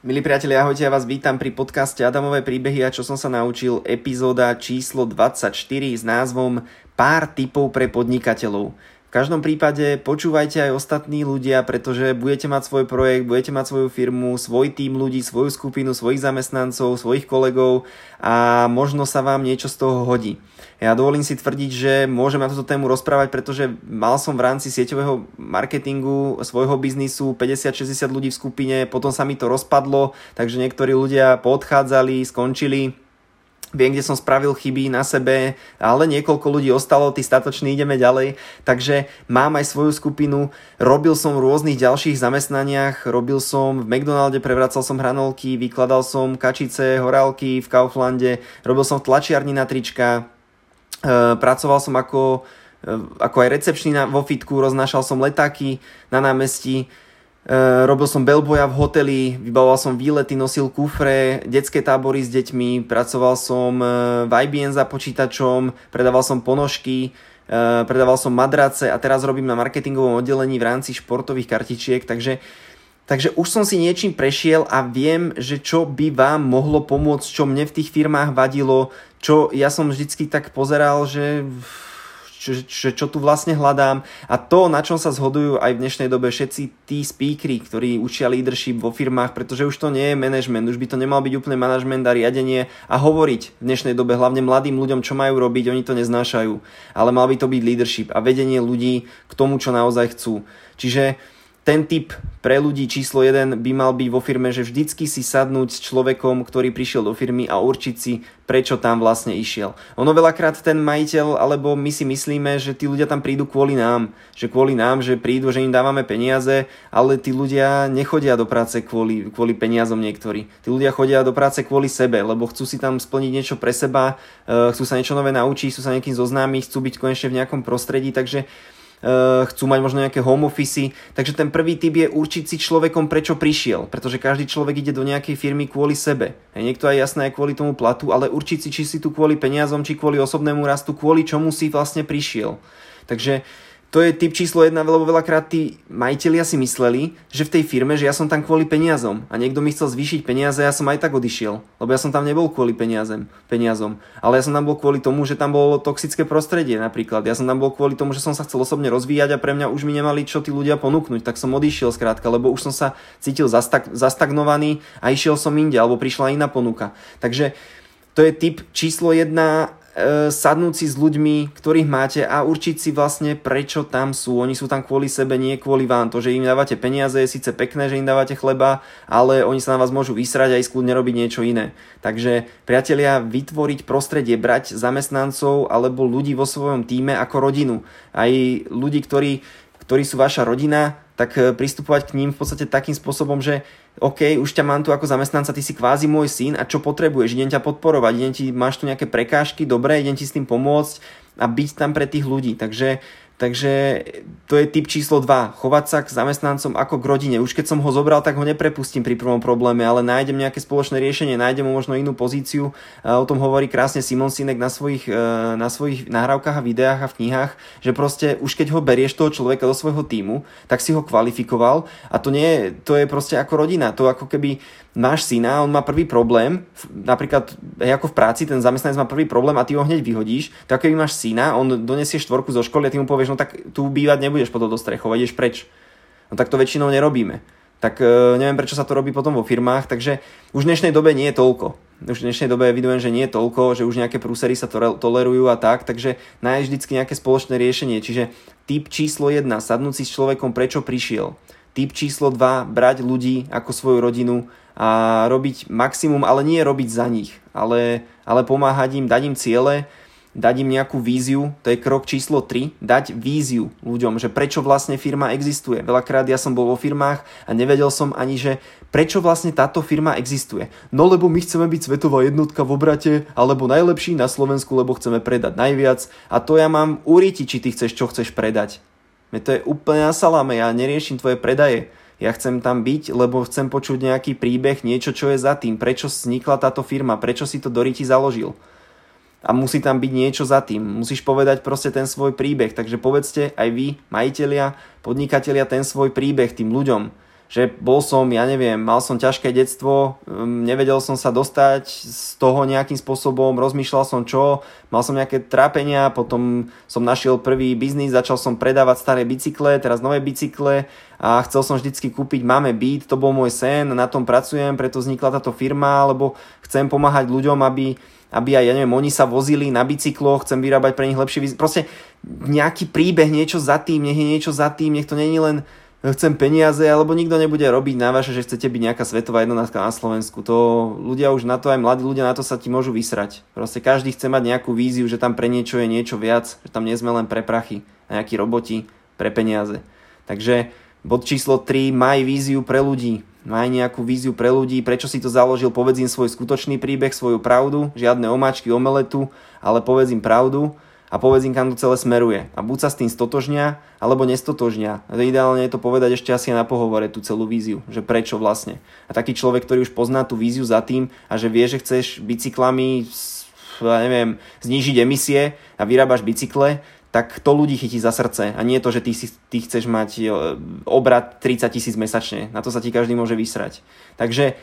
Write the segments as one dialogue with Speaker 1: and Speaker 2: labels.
Speaker 1: Milí priatelia, ahojte, ja vás vítam pri podcaste Adamové príbehy a čo som sa naučil, epizóda číslo 24 s názvom Pár tipov pre podnikateľov. V každom prípade počúvajte aj ostatní ľudia, pretože budete mať svoj projekt, budete mať svoju firmu, svoj tým ľudí, svoju skupinu, svojich zamestnancov, svojich kolegov a možno sa vám niečo z toho hodí. Ja dovolím si tvrdiť, že môžem na túto tému rozprávať, pretože mal som v rámci sieťového marketingu svojho biznisu 50-60 ľudí v skupine, potom sa mi to rozpadlo, takže niektorí ľudia poodchádzali, skončili, Viem, kde som spravil chyby na sebe, ale niekoľko ľudí ostalo, tí statoční ideme ďalej. Takže mám aj svoju skupinu, robil som v rôznych ďalších zamestnaniach, robil som v McDonalde, prevracal som hranolky, vykladal som kačice, horálky v Kauflande, robil som v tlačiarni na trička, e, pracoval som ako, e, ako aj recepčný vo fitku, roznášal som letáky na námestí, robil som bellboya v hoteli, vybavoval som výlety, nosil kufre, detské tábory s deťmi, pracoval som uh, v IBM za počítačom, predával som ponožky, uh, predával som madrace a teraz robím na marketingovom oddelení v rámci športových kartičiek, takže Takže už som si niečím prešiel a viem, že čo by vám mohlo pomôcť, čo mne v tých firmách vadilo, čo ja som vždycky tak pozeral, že čo, čo, tu vlastne hľadám a to, na čom sa zhodujú aj v dnešnej dobe všetci tí speakery, ktorí učia leadership vo firmách, pretože už to nie je management, už by to nemal byť úplne management a riadenie a hovoriť v dnešnej dobe hlavne mladým ľuďom, čo majú robiť, oni to neznášajú, ale mal by to byť leadership a vedenie ľudí k tomu, čo naozaj chcú. Čiže ten typ pre ľudí číslo 1 by mal byť vo firme, že vždycky si sadnúť s človekom, ktorý prišiel do firmy a určiť si, prečo tam vlastne išiel. Ono veľakrát ten majiteľ, alebo my si myslíme, že tí ľudia tam prídu kvôli nám, že kvôli nám, že prídu, že im dávame peniaze, ale tí ľudia nechodia do práce kvôli, kvôli peniazom niektorí. Tí ľudia chodia do práce kvôli sebe, lebo chcú si tam splniť niečo pre seba, eh, chcú sa niečo nové naučiť, chcú sa niekým zoznámiť, chcú byť konečne v nejakom prostredí, takže chcú mať možno nejaké home office. Takže ten prvý typ je určiť si človekom, prečo prišiel. Pretože každý človek ide do nejakej firmy kvôli sebe. Hej, niekto aj jasné aj kvôli tomu platu, ale určiť si, či si tu kvôli peniazom, či kvôli osobnému rastu, kvôli čomu si vlastne prišiel. Takže to je typ číslo jedna, lebo veľakrát tí majiteľia si mysleli, že v tej firme, že ja som tam kvôli peniazom a niekto mi chcel zvýšiť peniaze a ja som aj tak odišiel, lebo ja som tam nebol kvôli peniazem, peniazom, ale ja som tam bol kvôli tomu, že tam bolo toxické prostredie napríklad. Ja som tam bol kvôli tomu, že som sa chcel osobne rozvíjať a pre mňa už mi nemali čo tí ľudia ponúknuť, tak som odišiel skrátka, lebo už som sa cítil zastag- zastagnovaný a išiel som inde, alebo prišla iná ponuka. Takže to je typ číslo jedna sadnúť si s ľuďmi, ktorých máte a určiť si vlastne prečo tam sú. Oni sú tam kvôli sebe, nie kvôli vám. To, že im dávate peniaze je síce pekné, že im dávate chleba, ale oni sa na vás môžu vysrať a ísť kľudne robiť niečo iné. Takže priatelia, vytvoriť prostredie, brať zamestnancov alebo ľudí vo svojom týme ako rodinu. Aj ľudí, ktorí, ktorí sú vaša rodina, tak e, pristupovať k ním v podstate takým spôsobom, že OK, už ťa mám tu ako zamestnanca, ty si kvázi môj syn a čo potrebuješ? Idem ťa podporovať, idem ti, máš tu nejaké prekážky, dobre, idem ti s tým pomôcť a byť tam pre tých ľudí. Takže Takže to je typ číslo 2. Chovať sa k zamestnancom ako k rodine. Už keď som ho zobral, tak ho neprepustím pri prvom probléme, ale nájdem nejaké spoločné riešenie, nájdem mu možno inú pozíciu. O tom hovorí krásne Simon Sinek na svojich, e, na svojich nahrávkach a videách a v knihách, že proste už keď ho berieš toho človeka do svojho týmu, tak si ho kvalifikoval a to nie je, to je proste ako rodina. To ako keby máš syna, on má prvý problém, napríklad ako v práci, ten zamestnanec má prvý problém a ty ho hneď vyhodíš, tak keby máš syna, on donesie štvorku zo školy a ty mu povieš, no tak tu bývať nebudeš potom do strechov, ideš preč. No tak to väčšinou nerobíme. Tak e, neviem, prečo sa to robí potom vo firmách, takže už v dnešnej dobe nie je toľko. Už v dnešnej dobe evidujem, že nie je toľko, že už nejaké prúsery sa tolerujú a tak, takže nájsť vždy nejaké spoločné riešenie. Čiže typ číslo 1, sadnúť si s človekom, prečo prišiel. Typ číslo 2, brať ľudí ako svoju rodinu a robiť maximum, ale nie robiť za nich, ale, ale pomáhať im, dať im ciele, dať im nejakú víziu, to je krok číslo 3, dať víziu ľuďom, že prečo vlastne firma existuje. Veľakrát ja som bol vo firmách a nevedel som ani, že prečo vlastne táto firma existuje. No lebo my chceme byť svetová jednotka v obrate, alebo najlepší na Slovensku, lebo chceme predať najviac a to ja mám urítiť, či ty chceš, čo chceš predať. Mne to je úplne na saláme, ja neriešim tvoje predaje. Ja chcem tam byť, lebo chcem počuť nejaký príbeh, niečo, čo je za tým, prečo vznikla táto firma, prečo si to Doriti založil. A musí tam byť niečo za tým. Musíš povedať proste ten svoj príbeh. Takže povedzte aj vy, majiteľia, podnikatelia, ten svoj príbeh tým ľuďom. Že bol som, ja neviem, mal som ťažké detstvo, um, nevedel som sa dostať z toho nejakým spôsobom, rozmýšľal som čo, mal som nejaké trápenia, potom som našiel prvý biznis, začal som predávať staré bicykle, teraz nové bicykle a chcel som vždycky kúpiť máme byt, to bol môj sen, na tom pracujem, preto vznikla táto firma, lebo chcem pomáhať ľuďom, aby aby aj, ja neviem, oni sa vozili na bicykloch, chcem vyrábať pre nich lepšie, proste nejaký príbeh, niečo za tým, nech je niečo za tým, nech to je len chcem peniaze, alebo nikto nebude robiť na vaše, že chcete byť nejaká svetová jednonáska na Slovensku. To ľudia už na to, aj mladí ľudia na to sa ti môžu vysrať. Proste každý chce mať nejakú víziu, že tam pre niečo je niečo viac, že tam nie sme len pre prachy, nejakí roboti, pre peniaze. Takže bod číslo 3, maj víziu pre ľudí. Maj nejakú víziu pre ľudí, prečo si to založil, povedz im svoj skutočný príbeh, svoju pravdu, žiadne omáčky, omeletu, ale povedz im pravdu a povedz im, kam to celé smeruje. A buď sa s tým stotožnia, alebo nestotožnia. Ideálne je to povedať ešte asi na pohovore tú celú víziu, že prečo vlastne. A taký človek, ktorý už pozná tú víziu za tým a že vie, že chceš bicyklami ja neviem, znížiť emisie a vyrábaš bicykle, tak to ľudí chytí za srdce a nie to, že ty, ty chceš mať obrad 30 tisíc mesačne. Na to sa ti každý môže vysrať. Takže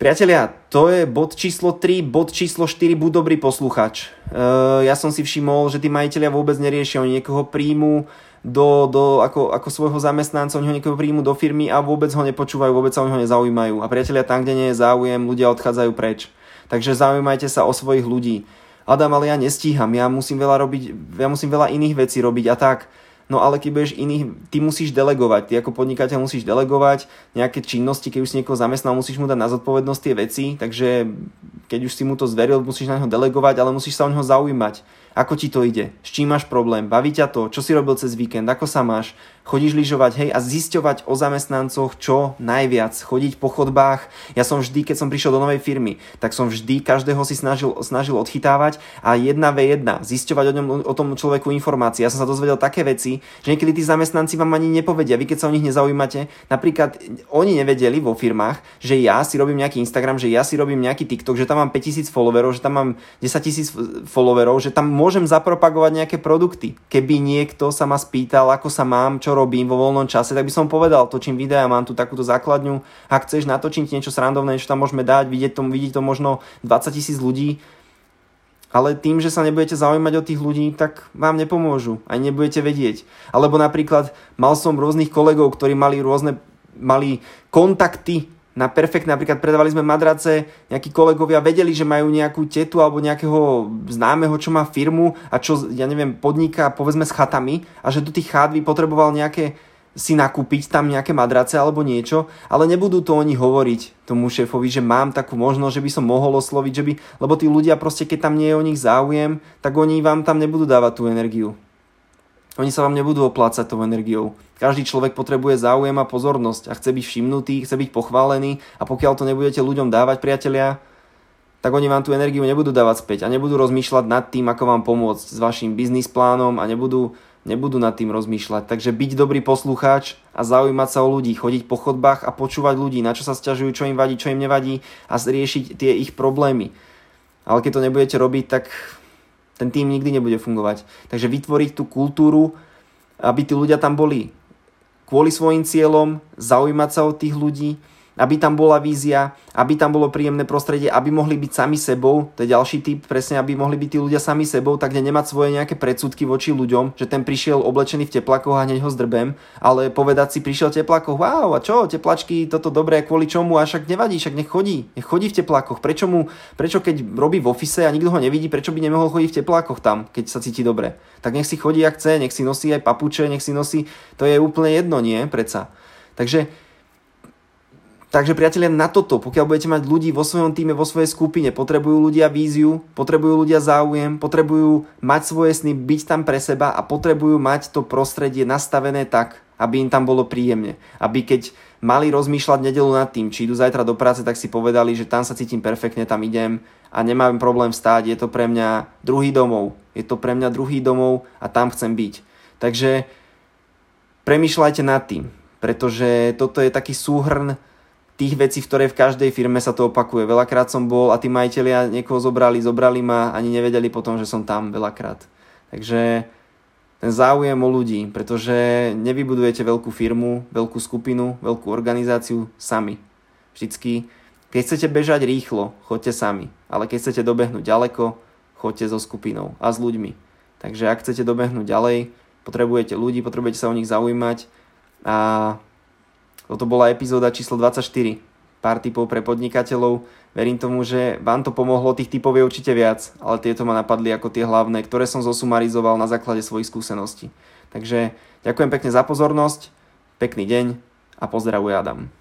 Speaker 1: Priatelia, to je bod číslo 3, bod číslo 4, buď dobrý posluchač. Uh, ja som si všimol, že tí majiteľia vôbec neriešia, oni niekoho príjmu do, do, ako, ako svojho zamestnanca, oni ho niekoho príjmu do firmy a vôbec ho nepočúvajú, vôbec sa o neho nezaujímajú. A priatelia, tam, kde nie je záujem, ľudia odchádzajú preč. Takže zaujímajte sa o svojich ľudí. Adam, ale ja nestíham, ja musím veľa robiť, ja musím veľa iných vecí robiť a tak No ale keď budeš iných, ty musíš delegovať, ty ako podnikateľ musíš delegovať nejaké činnosti, keď už si niekoho zamestnal, musíš mu dať na zodpovednosť tie veci, takže keď už si mu to zveril, musíš na neho delegovať, ale musíš sa o neho zaujímať. Ako ti to ide? S čím máš problém? Baví ťa to? Čo si robil cez víkend? Ako sa máš? Chodíš lyžovať, hej, a zisťovať o zamestnancoch čo najviac. Chodiť po chodbách. Ja som vždy, keď som prišiel do novej firmy, tak som vždy každého si snažil, snažil odchytávať a jedna v jedna, zisťovať o, ňom, o tom človeku informácie. Ja som sa dozvedel také veci, že niekedy tí zamestnanci vám ani nepovedia. Vy keď sa o nich nezaujímate, napríklad oni nevedeli vo firmách, že ja si robím nejaký Instagram, že ja si robím nejaký TikTok, že tam mám 5000 followerov, že tam mám 10 tisíc followerov, že tam môžem zapropagovať nejaké produkty. Keby niekto sa ma spýtal, ako sa mám, čo robím vo voľnom čase, tak by som povedal, točím videa, mám tu takúto základňu, ak chceš natočiť niečo srandovné, niečo tam môžeme dať, vidieť to, vidieť to možno 20 tisíc ľudí, ale tým, že sa nebudete zaujímať o tých ľudí, tak vám nepomôžu, aj nebudete vedieť. Alebo napríklad mal som rôznych kolegov, ktorí mali rôzne mali kontakty na perfektné, napríklad predávali sme madrace, nejakí kolegovia vedeli, že majú nejakú tetu alebo nejakého známeho, čo má firmu a čo, ja neviem, podniká povedzme s chatami a že do tých chát by potreboval nejaké si nakúpiť tam nejaké madrace alebo niečo, ale nebudú to oni hovoriť tomu šéfovi, že mám takú možnosť, že by som mohol osloviť, že by, lebo tí ľudia proste, keď tam nie je o nich záujem, tak oni vám tam nebudú dávať tú energiu. Oni sa vám nebudú oplácať tou energiou. Každý človek potrebuje záujem a pozornosť a chce byť všimnutý, chce byť pochválený a pokiaľ to nebudete ľuďom dávať, priatelia, tak oni vám tú energiu nebudú dávať späť a nebudú rozmýšľať nad tým, ako vám pomôcť s vašim biznis plánom a nebudú, nebudú nad tým rozmýšľať. Takže byť dobrý poslucháč a zaujímať sa o ľudí, chodiť po chodbách a počúvať ľudí, na čo sa stiažujú, čo im vadí, čo im nevadí a riešiť tie ich problémy. Ale keď to nebudete robiť, tak ten tým nikdy nebude fungovať. Takže vytvoriť tú kultúru, aby tí ľudia tam boli kvôli svojim cieľom, zaujímať sa o tých ľudí, aby tam bola vízia, aby tam bolo príjemné prostredie, aby mohli byť sami sebou, to je ďalší typ, presne, aby mohli byť tí ľudia sami sebou, tak nemať svoje nejaké predsudky voči ľuďom, že ten prišiel oblečený v teplakoch a hneď ho zdrbem, ale povedať si, prišiel teplakoch, wow, a čo, teplačky, toto dobré, kvôli čomu, a však nevadí, však nech chodí, nech chodí v teplakoch, prečo mu, prečo keď robí v ofise a nikto ho nevidí, prečo by nemohol chodiť v teplákoch tam, keď sa cíti dobre. Tak nech si chodí, ak chce, nech si nosí aj papuče, nech si nosí, to je úplne jedno, nie, predsa. Takže Takže priatelia, na toto, pokiaľ budete mať ľudí vo svojom týme, vo svojej skupine, potrebujú ľudia víziu, potrebujú ľudia záujem, potrebujú mať svoje sny, byť tam pre seba a potrebujú mať to prostredie nastavené tak, aby im tam bolo príjemne. Aby keď mali rozmýšľať nedelu nad tým, či idú zajtra do práce, tak si povedali, že tam sa cítim perfektne, tam idem a nemám problém vstáť, je to pre mňa druhý domov. Je to pre mňa druhý domov a tam chcem byť. Takže premýšľajte nad tým, pretože toto je taký súhrn tých vecí, v ktorej v každej firme sa to opakuje. Veľakrát som bol a tí majiteľia niekoho zobrali, zobrali ma, ani nevedeli potom, že som tam veľakrát. Takže ten záujem o ľudí, pretože nevybudujete veľkú firmu, veľkú skupinu, veľkú organizáciu sami. Vždycky, keď chcete bežať rýchlo, choďte sami, ale keď chcete dobehnúť ďaleko, choďte so skupinou a s ľuďmi. Takže ak chcete dobehnúť ďalej, potrebujete ľudí, potrebujete sa o nich zaujímať a toto bola epizóda číslo 24. Pár typov pre podnikateľov. Verím tomu, že vám to pomohlo, tých typov je určite viac, ale tieto ma napadli ako tie hlavné, ktoré som zosumarizoval na základe svojich skúseností. Takže ďakujem pekne za pozornosť, pekný deň a pozdravuje Adam.